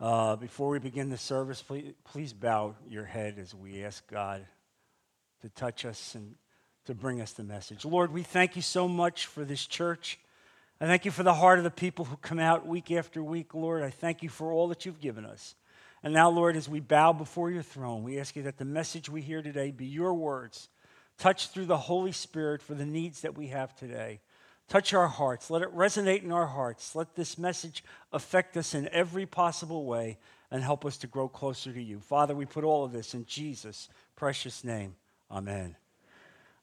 Uh, before we begin the service, please, please bow your head as we ask God to touch us and to bring us the message. Lord, we thank you so much for this church. I thank you for the heart of the people who come out week after week, Lord. I thank you for all that you've given us. And now, Lord, as we bow before your throne, we ask you that the message we hear today be your words, touched through the Holy Spirit for the needs that we have today. Touch our hearts. Let it resonate in our hearts. Let this message affect us in every possible way and help us to grow closer to you. Father, we put all of this in Jesus' precious name. Amen.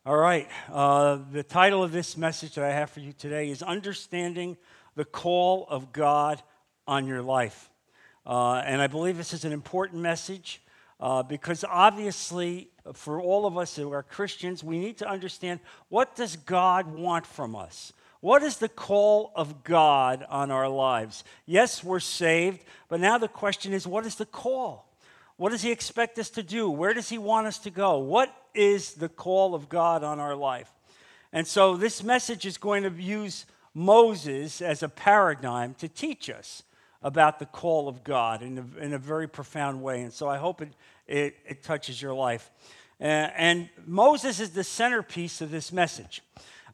All right. Uh, the title of this message that I have for you today is Understanding the Call of God on Your Life. Uh, and I believe this is an important message uh, because obviously, for all of us who are Christians, we need to understand what does God want from us? What is the call of God on our lives? Yes, we're saved, but now the question is what is the call? What does He expect us to do? Where does He want us to go? What is the call of God on our life? And so this message is going to use Moses as a paradigm to teach us about the call of God in a, in a very profound way. And so I hope it, it, it touches your life. Uh, and Moses is the centerpiece of this message.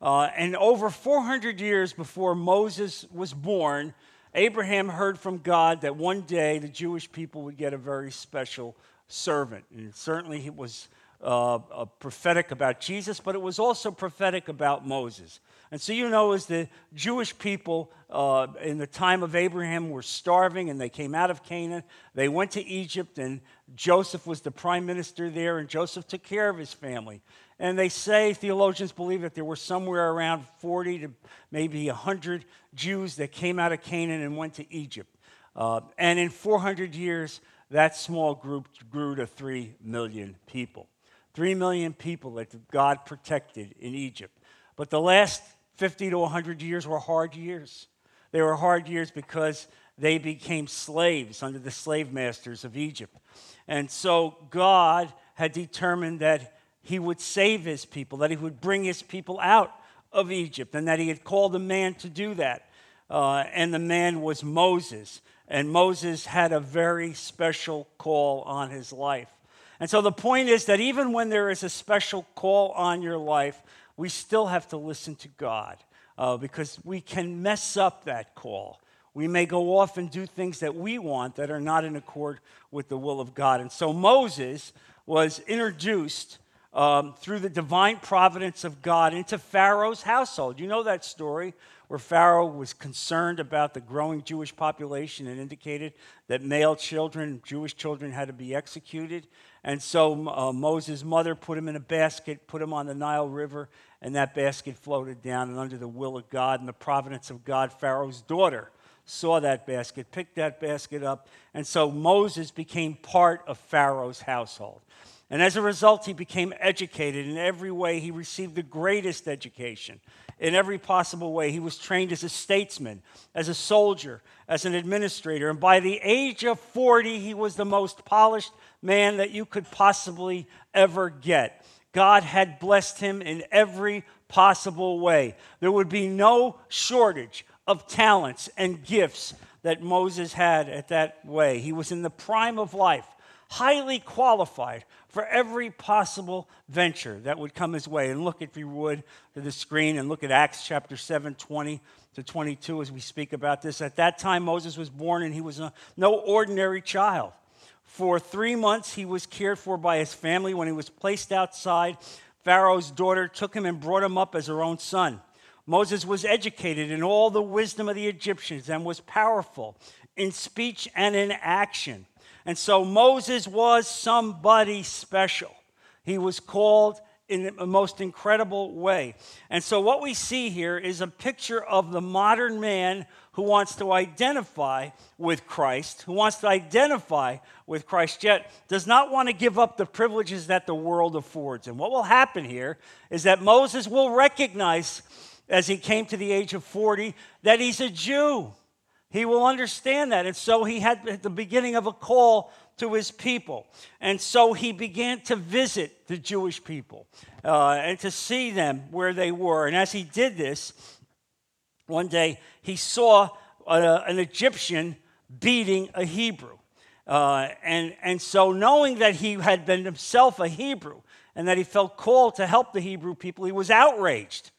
Uh, and over 400 years before Moses was born, Abraham heard from God that one day the Jewish people would get a very special servant. And certainly it was uh, prophetic about Jesus, but it was also prophetic about Moses. And so you know, as the Jewish people uh, in the time of Abraham were starving and they came out of Canaan, they went to Egypt, and Joseph was the prime minister there, and Joseph took care of his family. And they say, theologians believe that there were somewhere around 40 to maybe 100 Jews that came out of Canaan and went to Egypt. Uh, and in 400 years, that small group grew to 3 million people. 3 million people that God protected in Egypt. But the last 50 to 100 years were hard years. They were hard years because they became slaves under the slave masters of Egypt. And so God had determined that he would save his people, that he would bring his people out of Egypt, and that he had called a man to do that. Uh, and the man was Moses. And Moses had a very special call on his life. And so the point is that even when there is a special call on your life, we still have to listen to God uh, because we can mess up that call. We may go off and do things that we want that are not in accord with the will of God. And so Moses was introduced um, through the divine providence of God into Pharaoh's household. You know that story where Pharaoh was concerned about the growing Jewish population and indicated that male children, Jewish children, had to be executed. And so uh, Moses' mother put him in a basket, put him on the Nile River, and that basket floated down. And under the will of God and the providence of God, Pharaoh's daughter saw that basket, picked that basket up. And so Moses became part of Pharaoh's household. And as a result, he became educated in every way. He received the greatest education in every possible way. He was trained as a statesman, as a soldier, as an administrator. And by the age of 40, he was the most polished man that you could possibly ever get. God had blessed him in every possible way. There would be no shortage of talents and gifts that Moses had at that way. He was in the prime of life, highly qualified for every possible venture that would come his way. And look, if you would, to the screen and look at Acts chapter 7 20 to 22 as we speak about this. At that time, Moses was born and he was no ordinary child. For three months, he was cared for by his family. When he was placed outside, Pharaoh's daughter took him and brought him up as her own son. Moses was educated in all the wisdom of the Egyptians and was powerful in speech and in action. And so Moses was somebody special. He was called in the most incredible way. And so, what we see here is a picture of the modern man who wants to identify with Christ, who wants to identify with Christ, yet does not want to give up the privileges that the world affords. And what will happen here is that Moses will recognize, as he came to the age of 40, that he's a Jew. He will understand that. And so he had at the beginning of a call to his people. And so he began to visit the Jewish people uh, and to see them where they were. And as he did this, one day he saw a, an Egyptian beating a Hebrew. Uh, and, and so, knowing that he had been himself a Hebrew and that he felt called to help the Hebrew people, he was outraged.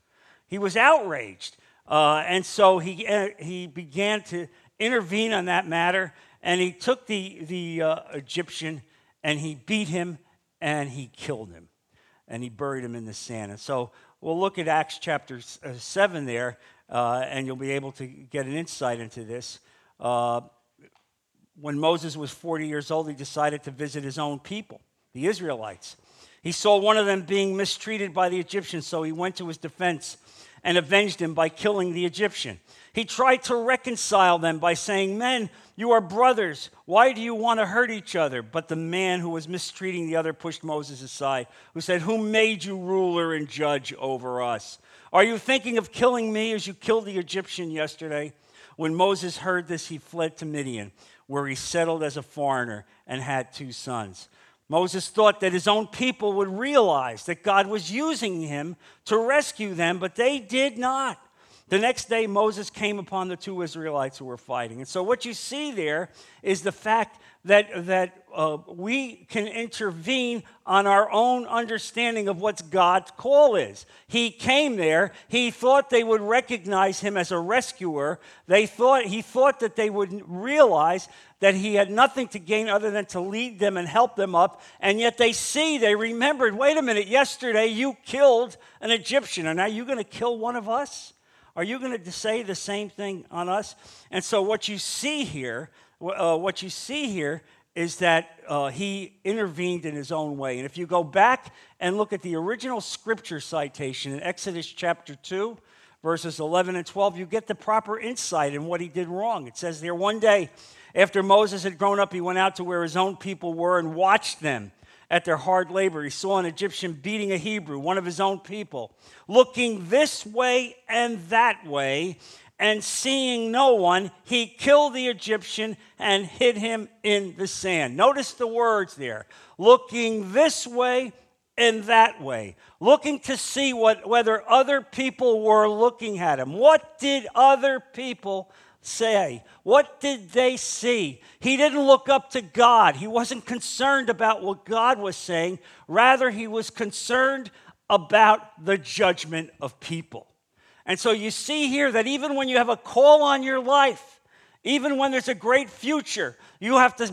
He was outraged. Uh, and so he, uh, he began to intervene on that matter, and he took the, the uh, Egyptian and he beat him and he killed him. And he buried him in the sand. And so we'll look at Acts chapter uh, 7 there, uh, and you'll be able to get an insight into this when Moses was 40 years old, he decided to visit his own people, the Israelites. He saw one of them being mistreated by the Egyptians, so he went to his defense and avenged him by killing the Egyptian. He tried to reconcile them by saying, Men, you are brothers. Why do you want to hurt each other? But the man who was mistreating the other pushed Moses aside, who said, Who made you ruler and judge over us? Are you thinking of killing me as you killed the Egyptian yesterday? When Moses heard this, he fled to Midian where he settled as a foreigner and had two sons. Moses thought that his own people would realize that God was using him to rescue them, but they did not. The next day, Moses came upon the two Israelites who were fighting. And so, what you see there is the fact that, that uh, we can intervene on our own understanding of what God's call is. He came there. He thought they would recognize him as a rescuer. They thought, he thought that they would realize that he had nothing to gain other than to lead them and help them up. And yet they see, they remembered wait a minute, yesterday you killed an Egyptian, and now you're going to kill one of us? Are you going to say the same thing on us? And so, what you see here uh, what you see here is that uh, he intervened in his own way. And if you go back and look at the original scripture citation in Exodus chapter 2, verses 11 and 12, you get the proper insight in what he did wrong. It says there, one day after Moses had grown up, he went out to where his own people were and watched them at their hard labor. He saw an Egyptian beating a Hebrew, one of his own people, looking this way and that way and seeing no one, he killed the Egyptian and hid him in the sand. Notice the words there looking this way and that way, looking to see what, whether other people were looking at him. What did other people say? What did they see? He didn't look up to God. He wasn't concerned about what God was saying. Rather, he was concerned about the judgment of people. And so you see here that even when you have a call on your life, even when there's a great future, you have to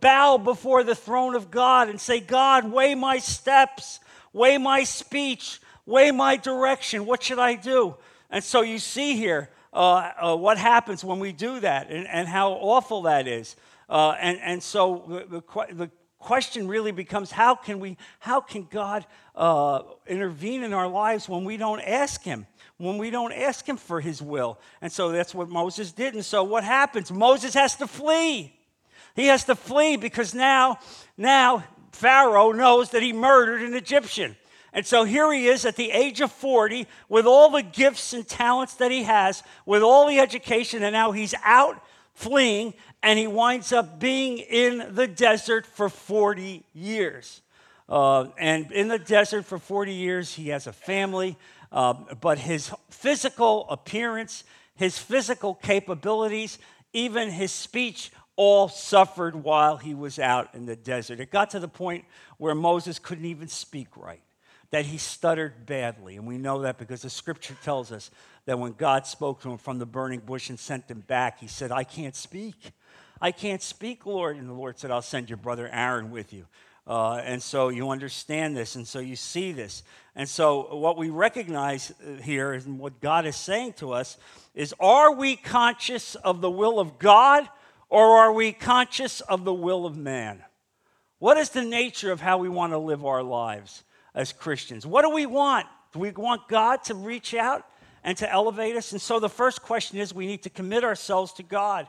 bow before the throne of God and say, God, weigh my steps, weigh my speech, weigh my direction. What should I do? And so you see here uh, uh, what happens when we do that and, and how awful that is. Uh, and, and so the, the, the question really becomes how can we how can god uh, intervene in our lives when we don't ask him when we don't ask him for his will. And so that's what Moses did. And so what happens? Moses has to flee. He has to flee because now, now Pharaoh knows that he murdered an Egyptian. And so here he is at the age of 40 with all the gifts and talents that he has, with all the education, and now he's out fleeing and he winds up being in the desert for 40 years. Uh, and in the desert for 40 years, he has a family. Um, but his physical appearance, his physical capabilities, even his speech all suffered while he was out in the desert. It got to the point where Moses couldn't even speak right, that he stuttered badly. And we know that because the scripture tells us that when God spoke to him from the burning bush and sent him back, he said, I can't speak. I can't speak, Lord. And the Lord said, I'll send your brother Aaron with you. Uh, and so you understand this, and so you see this. And so, what we recognize uh, here and what God is saying to us is are we conscious of the will of God or are we conscious of the will of man? What is the nature of how we want to live our lives as Christians? What do we want? Do we want God to reach out and to elevate us? And so, the first question is we need to commit ourselves to God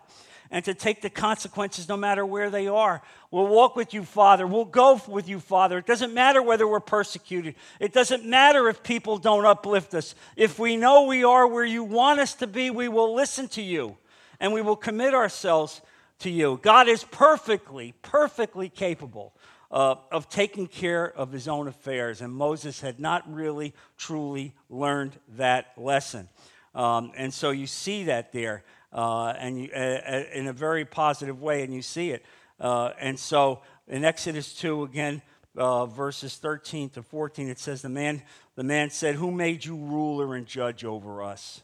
and to take the consequences no matter where they are. We'll walk with you, Father. We'll go with you, Father. It doesn't matter whether we're persecuted, it doesn't matter if people don't uplift us. If we know we are where you want us to be, we will listen to you and we will commit ourselves to you. God is perfectly, perfectly capable. Uh, of taking care of his own affairs. And Moses had not really, truly learned that lesson. Um, and so you see that there. Uh, and you, in a very positive way, and you see it. Uh, and so in Exodus 2, again, uh, verses 13 to 14, it says, the man, the man said, Who made you ruler and judge over us?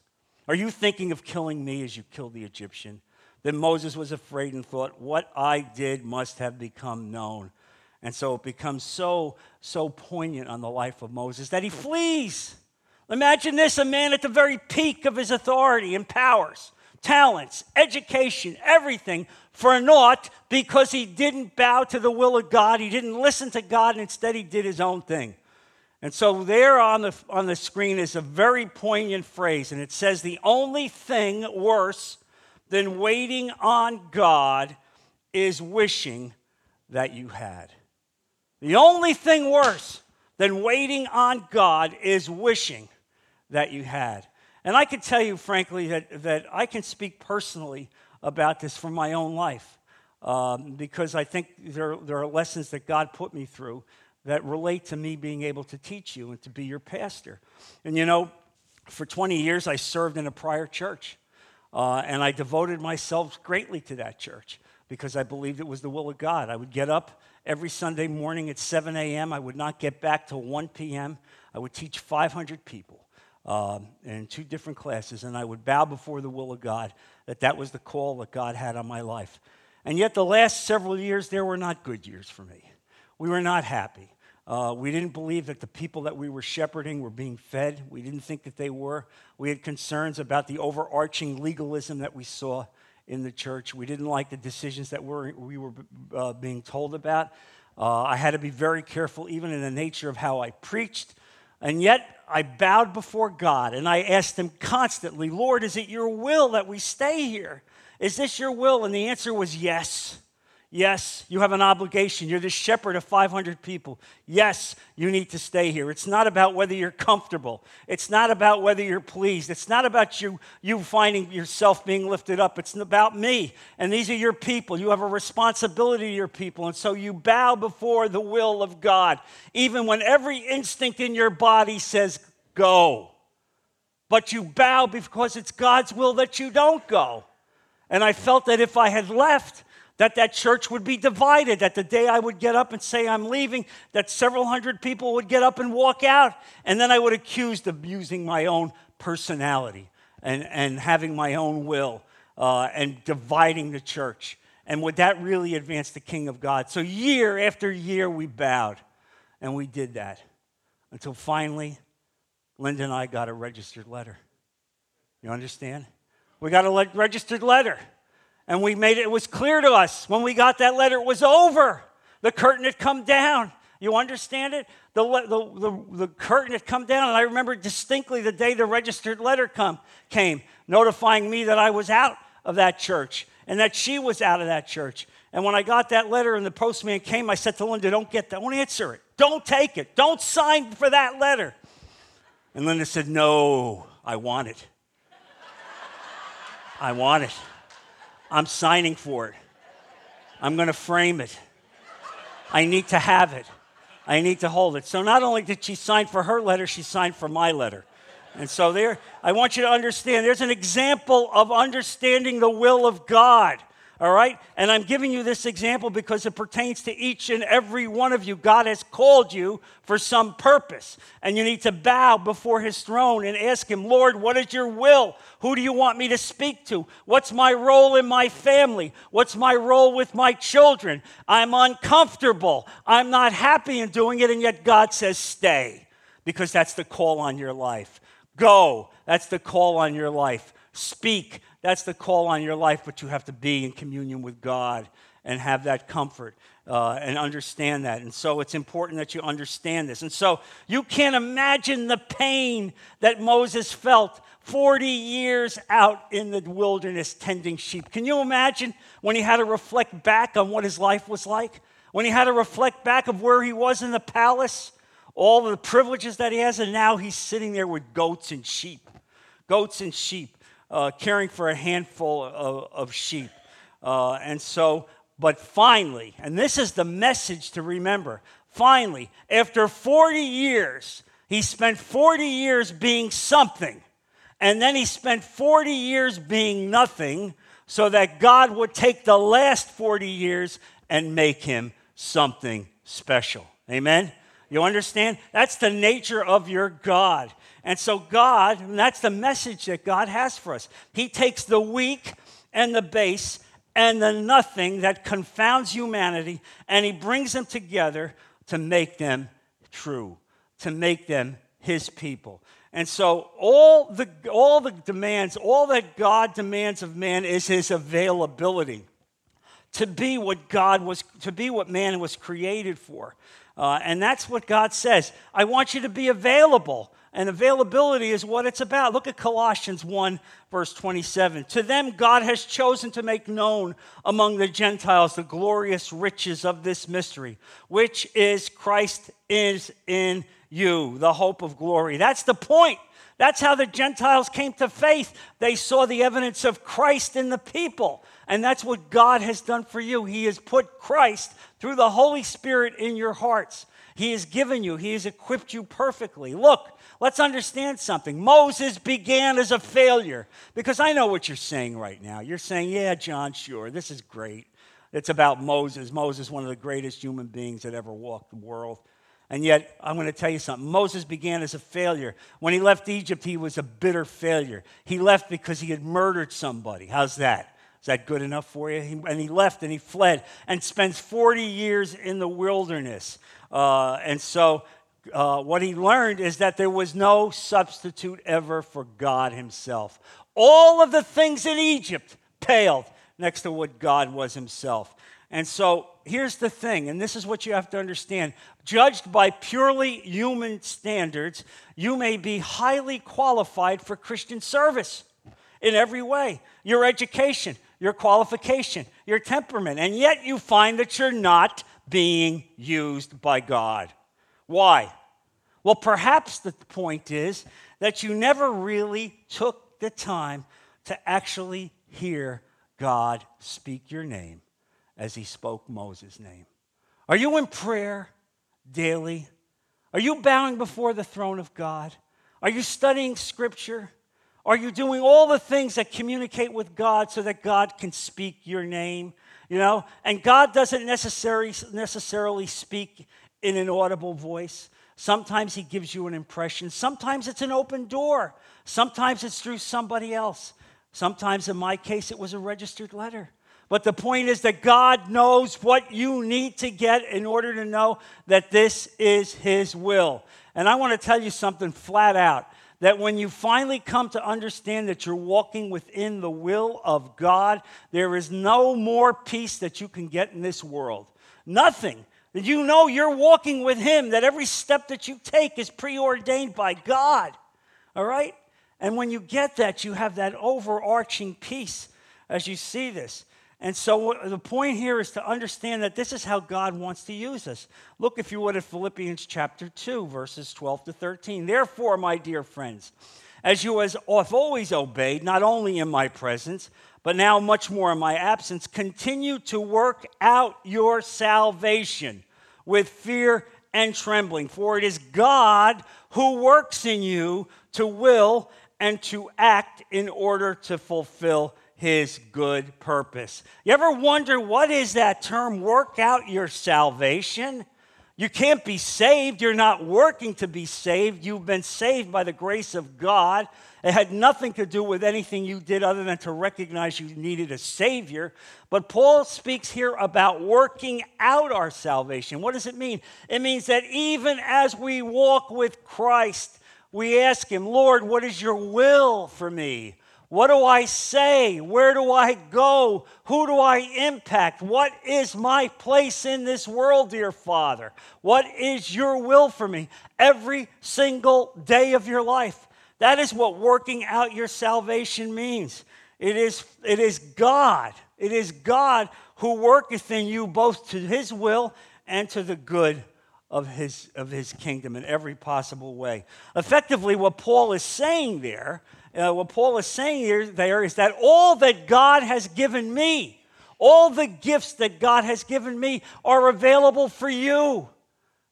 Are you thinking of killing me as you killed the Egyptian? Then Moses was afraid and thought, What I did must have become known. And so it becomes so, so poignant on the life of Moses that he flees. Imagine this a man at the very peak of his authority and powers, talents, education, everything for naught because he didn't bow to the will of God. He didn't listen to God, and instead he did his own thing. And so there on the, on the screen is a very poignant phrase, and it says, The only thing worse than waiting on God is wishing that you had. The only thing worse than waiting on God is wishing that you had. And I can tell you, frankly, that, that I can speak personally about this from my own life um, because I think there, there are lessons that God put me through that relate to me being able to teach you and to be your pastor. And you know, for 20 years, I served in a prior church, uh, and I devoted myself greatly to that church because I believed it was the will of God. I would get up every Sunday morning at 7 a.m., I would not get back till 1 p.m. I would teach 500 people. Um, in two different classes, and I would bow before the will of God that that was the call that God had on my life. And yet, the last several years, there were not good years for me. We were not happy. Uh, we didn't believe that the people that we were shepherding were being fed. We didn't think that they were. We had concerns about the overarching legalism that we saw in the church. We didn't like the decisions that we're, we were uh, being told about. Uh, I had to be very careful, even in the nature of how I preached. And yet, I bowed before God and I asked Him constantly, Lord, is it your will that we stay here? Is this your will? And the answer was yes. Yes, you have an obligation. You're the shepherd of 500 people. Yes, you need to stay here. It's not about whether you're comfortable. It's not about whether you're pleased. It's not about you, you finding yourself being lifted up. It's about me. And these are your people. You have a responsibility to your people. And so you bow before the will of God, even when every instinct in your body says, go. But you bow because it's God's will that you don't go. And I felt that if I had left, that that church would be divided, that the day I would get up and say I'm leaving, that several hundred people would get up and walk out, and then I would accused of using my own personality and, and having my own will uh, and dividing the church. And would that really advance the king of God? So, year after year, we bowed, and we did that until finally, Linda and I got a registered letter. You understand? We got a registered letter. And we made it, it was clear to us when we got that letter, it was over. The curtain had come down. You understand it? The, the, the, the, curtain had come down, and I remember distinctly the day the registered letter come, came, notifying me that I was out of that church and that she was out of that church. And when I got that letter and the postman came, I said to Linda, Don't get that, don't answer it, don't take it, don't sign for that letter. And Linda said, No, I want it. I want it. I'm signing for it. I'm going to frame it. I need to have it. I need to hold it. So not only did she sign for her letter, she signed for my letter. And so there, I want you to understand there's an example of understanding the will of God. All right? And I'm giving you this example because it pertains to each and every one of you. God has called you for some purpose. And you need to bow before his throne and ask him, Lord, what is your will? Who do you want me to speak to? What's my role in my family? What's my role with my children? I'm uncomfortable. I'm not happy in doing it. And yet God says, stay because that's the call on your life. Go. That's the call on your life. Speak that's the call on your life, but you have to be in communion with God and have that comfort uh, and understand that. And so it's important that you understand this. And so you can't imagine the pain that Moses felt 40 years out in the wilderness tending sheep. Can you imagine when he had to reflect back on what his life was like? When he had to reflect back of where he was in the palace, all the privileges that he has, and now he's sitting there with goats and sheep. Goats and sheep uh, caring for a handful of, of sheep. Uh, and so, but finally, and this is the message to remember finally, after 40 years, he spent 40 years being something. And then he spent 40 years being nothing so that God would take the last 40 years and make him something special. Amen? You understand? That's the nature of your God. And so, God, and that's the message that God has for us. He takes the weak and the base and the nothing that confounds humanity, and He brings them together to make them true, to make them His people. And so all the, all the demands, all that God demands of man is his availability to be what God was, to be what man was created for. Uh, and that's what God says. I want you to be available. And availability is what it's about. Look at Colossians 1, verse 27. To them, God has chosen to make known among the Gentiles the glorious riches of this mystery, which is Christ is in you, the hope of glory. That's the point. That's how the Gentiles came to faith. They saw the evidence of Christ in the people. And that's what God has done for you. He has put Christ through the Holy Spirit in your hearts. He has given you, He has equipped you perfectly. Look, let's understand something. Moses began as a failure because I know what you're saying right now. You're saying, yeah, John, sure, this is great. It's about Moses. Moses, one of the greatest human beings that ever walked the world. And yet, I'm going to tell you something. Moses began as a failure. When he left Egypt, he was a bitter failure. He left because he had murdered somebody. How's that? Is that good enough for you? And he left and he fled and spends 40 years in the wilderness. Uh, and so, uh, what he learned is that there was no substitute ever for God Himself. All of the things in Egypt paled next to what God was Himself. And so, here's the thing, and this is what you have to understand judged by purely human standards, you may be highly qualified for Christian service in every way your education, your qualification, your temperament, and yet you find that you're not being used by God. Why? Well, perhaps the point is that you never really took the time to actually hear God speak your name as he spoke Moses' name. Are you in prayer daily? Are you bowing before the throne of God? Are you studying scripture? Are you doing all the things that communicate with God so that God can speak your name? You know, and God doesn't necessarily, necessarily speak in an audible voice. Sometimes He gives you an impression. Sometimes it's an open door. Sometimes it's through somebody else. Sometimes, in my case, it was a registered letter. But the point is that God knows what you need to get in order to know that this is His will. And I want to tell you something flat out that when you finally come to understand that you're walking within the will of God, there is no more peace that you can get in this world. Nothing. You know you're walking with Him, that every step that you take is preordained by God. All right? And when you get that, you have that overarching peace as you see this. And so the point here is to understand that this is how God wants to use us. Look, if you would, at Philippians chapter 2, verses 12 to 13. Therefore, my dear friends, as you have always obeyed, not only in my presence, but now much more in my absence, continue to work out your salvation with fear and trembling. For it is God who works in you to will and to act in order to fulfill his good purpose. You ever wonder what is that term, work out your salvation? You can't be saved. You're not working to be saved. You've been saved by the grace of God. It had nothing to do with anything you did other than to recognize you needed a Savior. But Paul speaks here about working out our salvation. What does it mean? It means that even as we walk with Christ, we ask Him, Lord, what is your will for me? What do I say? Where do I go? Who do I impact? What is my place in this world, dear Father? What is your will for me every single day of your life? That is what working out your salvation means. It is, it is God. It is God who worketh in you both to his will and to the good of his, of his kingdom in every possible way. Effectively, what Paul is saying there uh, what Paul is saying here, there is that all that God has given me, all the gifts that God has given me are available for you.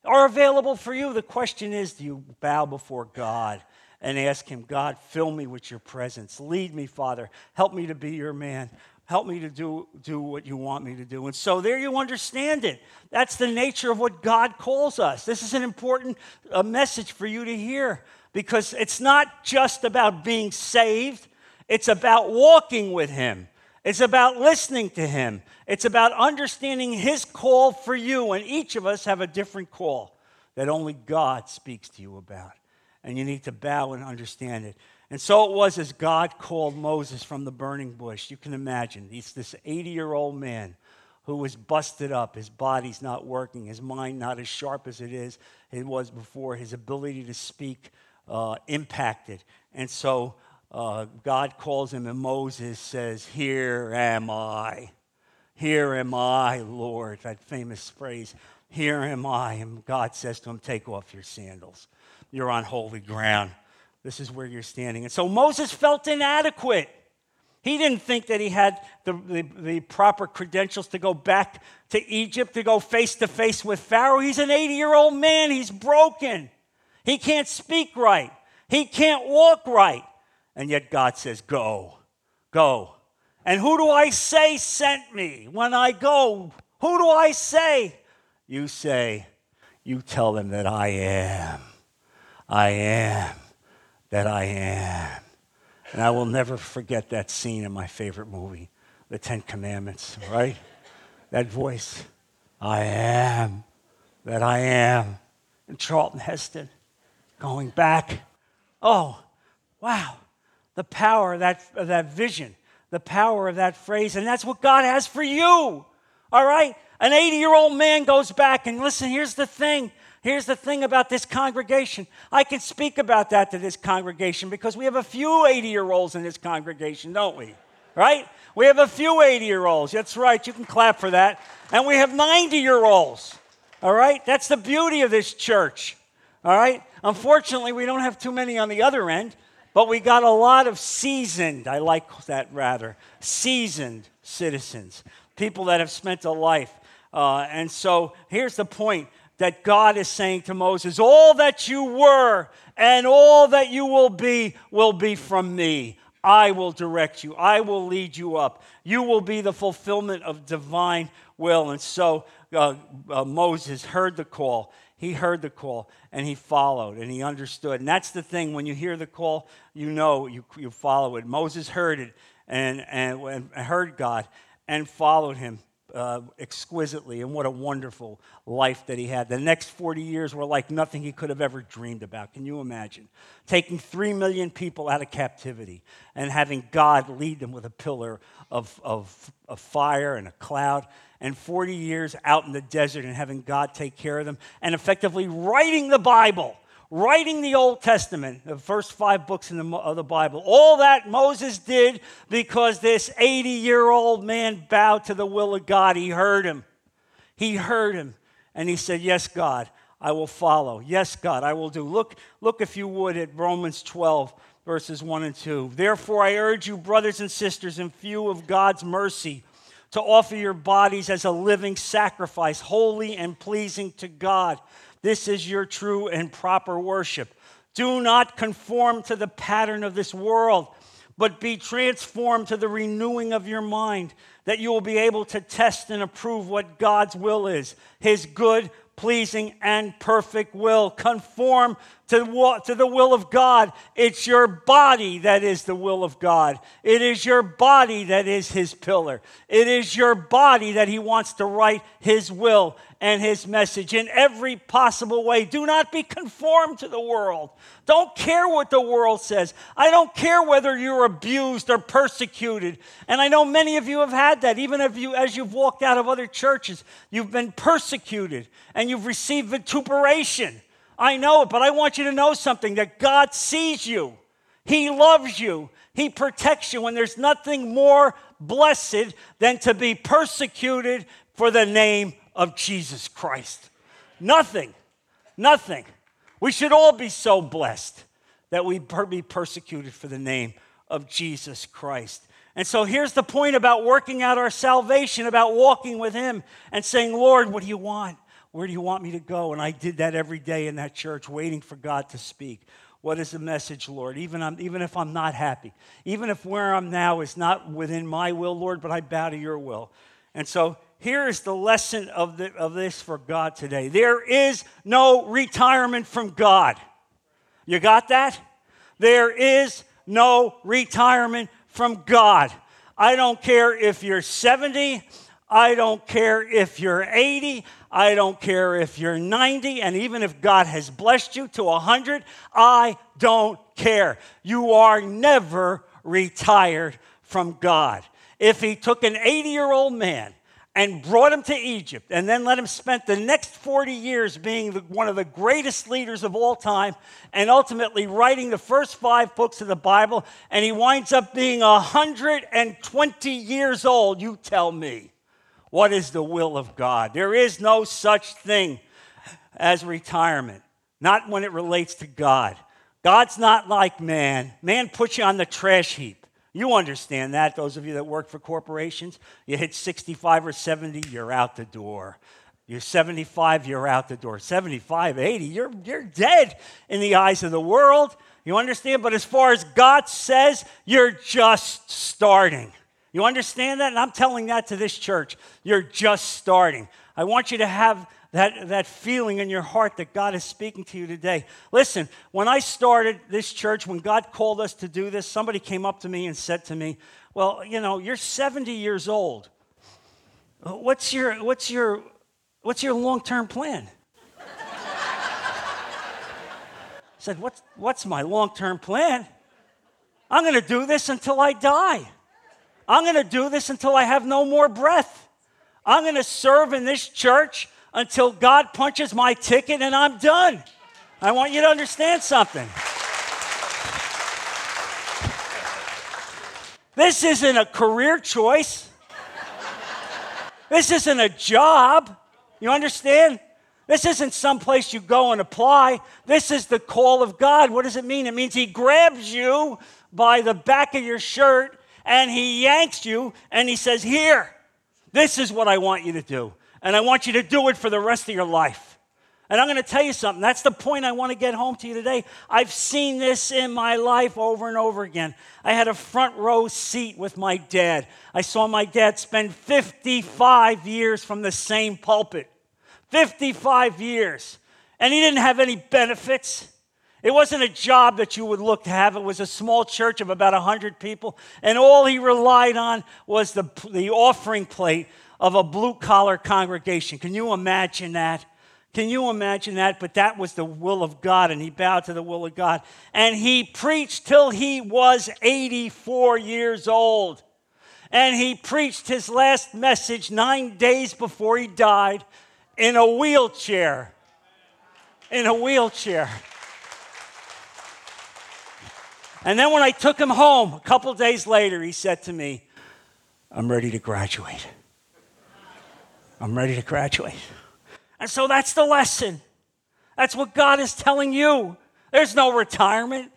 Are available for you. The question is do you bow before God and ask Him, God, fill me with your presence. Lead me, Father. Help me to be your man. Help me to do, do what you want me to do. And so there you understand it. That's the nature of what God calls us. This is an important uh, message for you to hear because it's not just about being saved, it's about walking with Him. It's about listening to Him. It's about understanding His call for you. And each of us have a different call that only God speaks to you about. And you need to bow and understand it. And so it was as God called Moses from the burning bush. You can imagine. He's this 80 year old man who was busted up. His body's not working, his mind not as sharp as it is it was before, his ability to speak uh, impacted. And so uh, God calls him, and Moses says, Here am I. Here am I, Lord. That famous phrase, Here am I. And God says to him, Take off your sandals. You're on holy ground. This is where you're standing. And so Moses felt inadequate. He didn't think that he had the, the, the, proper credentials to go back to Egypt, to go face to face with Pharaoh. He's an 80 year old man. He's broken. He can't speak right. He can't walk right. And yet God says, Go, go. And who do I say sent me when I go? Who do I say? You say, You tell them that I am. I am that I am. And I will never forget that scene in my favorite movie, The Ten Commandments, right? that voice, I am that I am. And Charlton Heston going back. Oh, wow. The power of that, of that vision, the power of that phrase. And that's what God has for you. All right? An 80 year old man goes back, and listen, here's the thing Here's the thing about this congregation. I can speak about that to this congregation because we have a few 80 year olds in this congregation, don't we? Right? We have a few 80 year olds. That's right. You can clap for that. And we have 90 year olds. All right? That's the beauty of this church. All right? Unfortunately, we don't have too many on the other end, but we got a lot of seasoned, I like that rather, seasoned citizens, people that have spent a life. Uh, and so here's the point that God is saying to Moses, All that you were and all that you will be will be from me. I will direct you, I will lead you up. You will be the fulfillment of divine will. And so uh, uh, Moses heard the call. He heard the call and he followed and he understood. And that's the thing when you hear the call, you know you, you follow it. Moses heard it and, and, and heard God and followed him uh, exquisitely, and what a wonderful life that he had. The next 40 years were like nothing he could have ever dreamed about. Can you imagine? Taking three million people out of captivity and having God lead them with a pillar of, of, of fire and a cloud, and 40 years out in the desert and having God take care of them, and effectively writing the Bible writing the Old Testament, the first five books in the, of the Bible. All that Moses did because this 80 year old man bowed to the will of God. He heard him. He heard him. And he said, Yes, God, I will follow. Yes, God, I will do. Look, look if you would at Romans 12, verses 1 and 2. Therefore, I urge you, brothers and sisters, in view of God's mercy, to offer your bodies as a living sacrifice, holy and pleasing to God. This is your true and proper worship. Do not conform to the pattern of this world, but be transformed to the renewing of your mind, that you will be able to test and approve what God's will is, his good, pleasing, and perfect will. Conform to, to the will of God. It's your body that is the will of God. It is your body that is his pillar. It is your body that he wants to write his will and his message in every possible way. Do not be conformed to the world. Don't care what the world says. I don't care whether you're abused or persecuted. And I know many of you have had that. Even if you, as you've walked out of other churches, you've been persecuted and you've received vituperation. I know it, but I want you to know something that God sees you. He loves you. He protects you. And there's nothing more blessed than to be persecuted for the name of Jesus Christ. Nothing. Nothing. We should all be so blessed that we be persecuted for the name of Jesus Christ. And so here's the point about working out our salvation, about walking with Him and saying, Lord, what do you want? Where do you want me to go? And I did that every day in that church, waiting for God to speak What is the message, Lord? Even, I'm, even if I'm not happy, even if where I'm now is not within my will, Lord, but I bow to your will. And so here is the lesson of, the, of this for God today there is no retirement from God. You got that? There is no retirement from God. I don't care if you're 70, I don't care if you're 80, I don't care if you're 90, and even if God has blessed you to 100, I don't care. You are never retired from God. If He took an 80 year old man and brought him to Egypt, and then let him spend the next 40 years being the, one of the greatest leaders of all time, and ultimately writing the first five books of the Bible, and he winds up being 120 years old. You tell me, what is the will of God? There is no such thing as retirement, not when it relates to God. God's not like man. Man puts you on the trash heap. You understand that, those of you that work for corporations. You hit 65 or 70, you're out the door. You're 75, you're out the door. 75, 80, you're, you're dead in the eyes of the world. You understand? But as far as God says, you're just starting. You understand that? And I'm telling that to this church. You're just starting. I want you to have that, that feeling in your heart that God is speaking to you today. Listen, when I started this church, when God called us to do this, somebody came up to me and said to me, Well, you know, you're 70 years old. What's your, what's your, what's your long term plan? I said, What's, what's my long term plan? I'm going to do this until I die. I'm going to do this until I have no more breath. I'm going to serve in this church until God punches my ticket and I'm done. I want you to understand something. This isn't a career choice. This isn't a job. You understand? This isn't some place you go and apply. This is the call of God. What does it mean? It means He grabs you by the back of your shirt and He yanks you and He says, Here, this is what I want you to do and I want you to do it for the rest of your life. And I'm going to tell you something. That's the point I want to get home to you today. I've seen this in my life over and over again. I had a front row seat with my dad. I saw my dad spend 55 years from the same pulpit. 55 years. And he didn't have any benefits. It wasn't a job that you would look to have. It was a small church of about 100 people. And all he relied on was the, the offering plate of a blue collar congregation. Can you imagine that? Can you imagine that? But that was the will of God, and he bowed to the will of God. And he preached till he was 84 years old. And he preached his last message nine days before he died in a wheelchair. In a wheelchair. And then when I took him home a couple days later, he said to me, I'm ready to graduate. I'm ready to graduate. And so that's the lesson. That's what God is telling you. There's no retirement,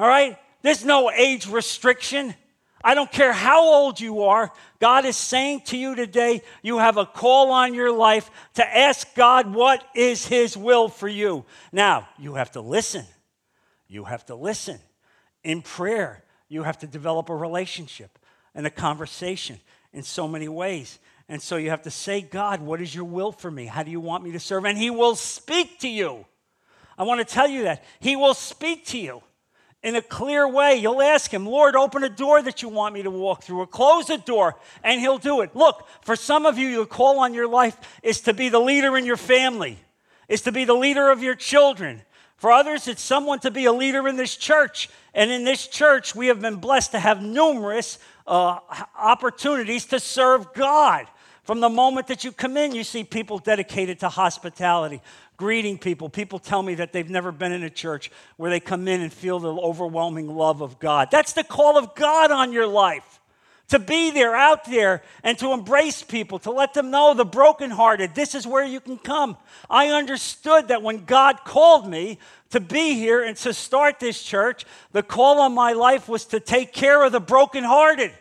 all right? There's no age restriction. I don't care how old you are. God is saying to you today, you have a call on your life to ask God what is His will for you. Now, you have to listen. You have to listen. In prayer, you have to develop a relationship and a conversation in so many ways. And so you have to say, God, what is your will for me? How do you want me to serve? And He will speak to you. I want to tell you that. He will speak to you in a clear way. You'll ask Him, Lord, open a door that you want me to walk through, or close a door, and He'll do it. Look, for some of you, your call on your life is to be the leader in your family, is to be the leader of your children. For others, it's someone to be a leader in this church. And in this church, we have been blessed to have numerous uh, opportunities to serve God. From the moment that you come in, you see people dedicated to hospitality, greeting people. People tell me that they've never been in a church where they come in and feel the overwhelming love of God. That's the call of God on your life. To be there, out there, and to embrace people, to let them know the brokenhearted, this is where you can come. I understood that when God called me to be here and to start this church, the call on my life was to take care of the brokenhearted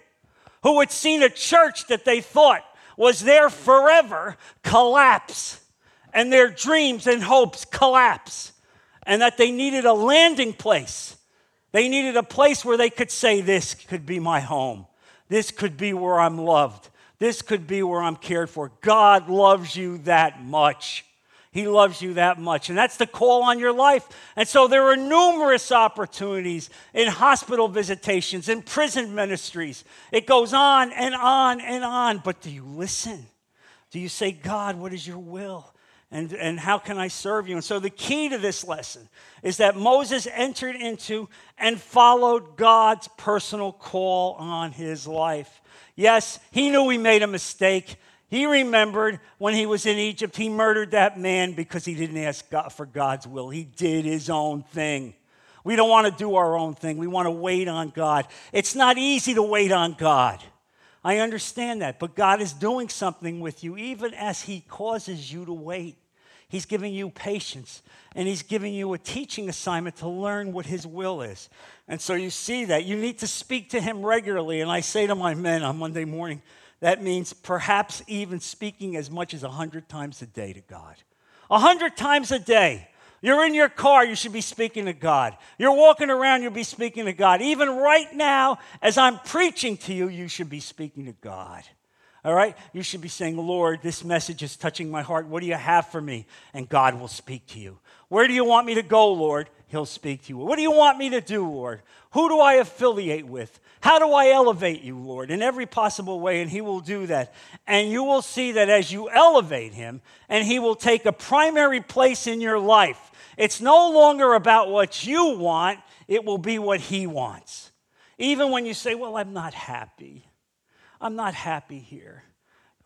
who had seen a church that they thought was there forever collapse and their dreams and hopes collapse. and that they needed a landing place. They needed a place where they could say, This could be my home. This could be where I'm loved. This could be where I'm cared for. God loves you that much. He loves you that much. And that's the call on your life. And so there are numerous opportunities in hospital visitations, in prison ministries. It goes on and on and on. But do you listen? Do you say, God, what is your will? And, and how can I serve you? And so the key to this lesson is that Moses entered into and followed God's personal call on his life. Yes, he knew he made a mistake. He remembered when he was in Egypt, he murdered that man because he didn't ask God for God's will. He did his own thing. We don't want to do our own thing. We want to wait on God. It's not easy to wait on God. I understand that, but God is doing something with you even as He causes you to wait. He's giving you patience and He's giving you a teaching assignment to learn what His will is. And so you see that. You need to speak to Him regularly. And I say to my men on Monday morning, that means perhaps even speaking as much as 100 times a day to God. 100 times a day. You're in your car, you should be speaking to God. You're walking around, you'll be speaking to God. Even right now, as I'm preaching to you, you should be speaking to God. All right? You should be saying, Lord, this message is touching my heart. What do you have for me? And God will speak to you. Where do you want me to go, Lord? He'll speak to you. What do you want me to do, Lord? Who do I affiliate with? How do I elevate you, Lord? In every possible way, and He will do that. And you will see that as you elevate Him, and He will take a primary place in your life, it's no longer about what you want, it will be what He wants. Even when you say, Well, I'm not happy. I'm not happy here.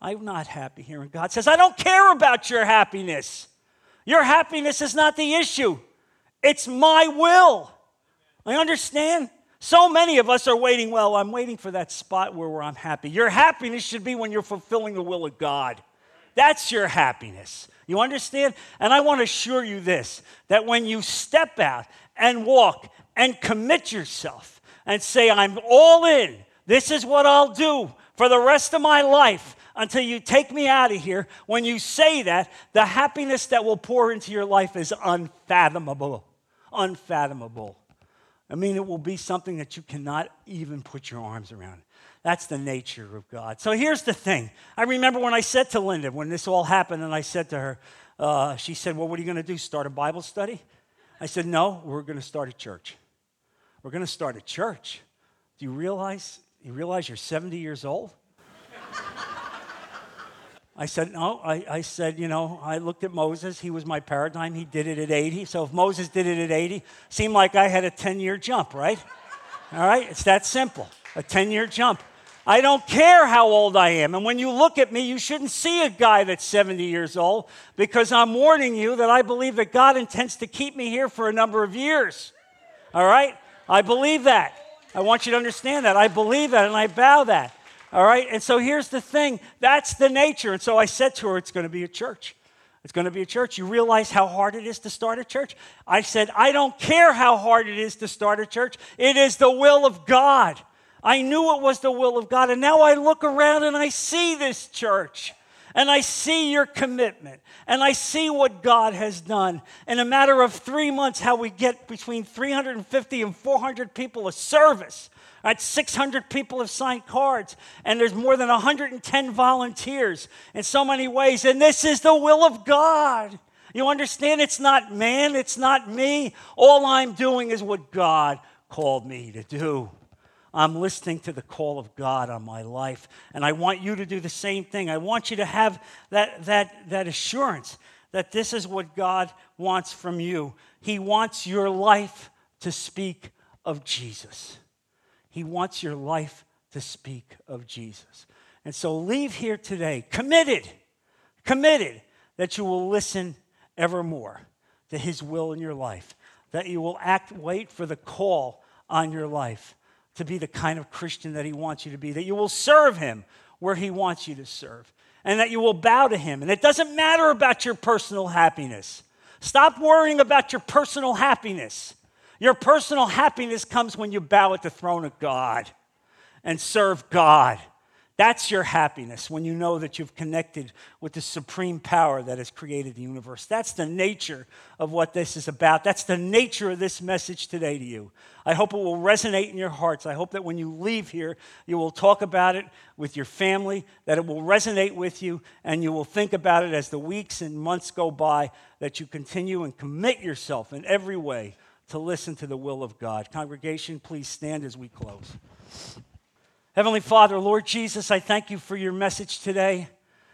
I'm not happy here. And God says, I don't care about your happiness. Your happiness is not the issue, it's my will. I understand. So many of us are waiting, well, I'm waiting for that spot where I'm happy. Your happiness should be when you're fulfilling the will of God. That's your happiness. You understand? And I want to assure you this that when you step out and walk and commit yourself and say, I'm all in, this is what I'll do for the rest of my life until you take me out of here, when you say that, the happiness that will pour into your life is unfathomable. Unfathomable. I mean, it will be something that you cannot even put your arms around. That's the nature of God. So here's the thing. I remember when I said to Linda, when this all happened, and I said to her, uh, she said, Well, what are you going to do? Start a Bible study? I said, No, we're going to start a church. We're going to start a church. Do you realize? You realize you're 70 years old? I said, no. I, I said, you know, I looked at Moses. He was my paradigm. He did it at 80. So if Moses did it at 80, seemed like I had a 10 year jump, right? All right? It's that simple a 10 year jump. I don't care how old I am. And when you look at me, you shouldn't see a guy that's 70 years old because I'm warning you that I believe that God intends to keep me here for a number of years. All right? I believe that. I want you to understand that. I believe that and I bow that. All right? And so here's the thing that's the nature. And so I said to her, it's going to be a church. It's going to be a church. You realize how hard it is to start a church? I said, I don't care how hard it is to start a church. It is the will of God. I knew it was the will of God. And now I look around and I see this church. And I see your commitment. And I see what God has done. In a matter of three months, how we get between 350 and 400 people a service Right, 600 people have signed cards, and there's more than 110 volunteers in so many ways. And this is the will of God. You understand? It's not man, it's not me. All I'm doing is what God called me to do. I'm listening to the call of God on my life, and I want you to do the same thing. I want you to have that, that, that assurance that this is what God wants from you. He wants your life to speak of Jesus. He wants your life to speak of Jesus. And so leave here today committed, committed that you will listen evermore to His will in your life, that you will act, wait for the call on your life to be the kind of Christian that He wants you to be, that you will serve Him where He wants you to serve, and that you will bow to Him. And it doesn't matter about your personal happiness. Stop worrying about your personal happiness. Your personal happiness comes when you bow at the throne of God and serve God. That's your happiness when you know that you've connected with the supreme power that has created the universe. That's the nature of what this is about. That's the nature of this message today to you. I hope it will resonate in your hearts. I hope that when you leave here, you will talk about it with your family, that it will resonate with you, and you will think about it as the weeks and months go by, that you continue and commit yourself in every way to listen to the will of God. Congregation, please stand as we close. Heavenly Father, Lord Jesus, I thank you for your message today.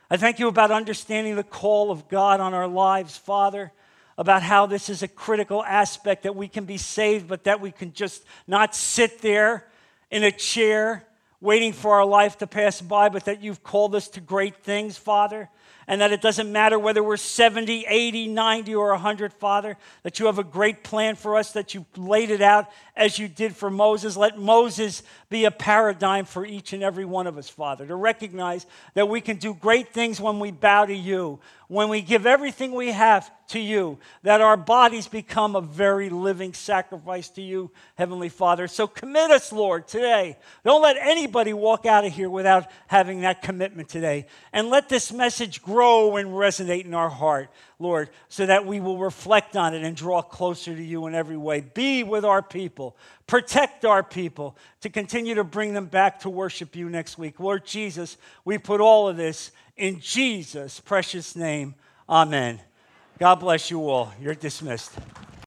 I thank you about understanding the call of God on our lives, Father, about how this is a critical aspect that we can be saved, but that we can just not sit there in a chair waiting for our life to pass by, but that you've called us to great things, Father and that it doesn't matter whether we're 70, 80, 90, or 100, Father, that you have a great plan for us, that you laid it out as you did for Moses. Let Moses be a paradigm for each and every one of us, Father, to recognize that we can do great things when we bow to you, when we give everything we have to you, that our bodies become a very living sacrifice to you, Heavenly Father. So commit us, Lord, today. Don't let anybody walk out of here without having that commitment today. And let this message grow and resonate in our heart, Lord, so that we will reflect on it and draw closer to you in every way. Be with our people, protect our people to continue to bring them back to worship you next week. Lord Jesus, we put all of this in Jesus' precious name. Amen. God bless you all. You're dismissed.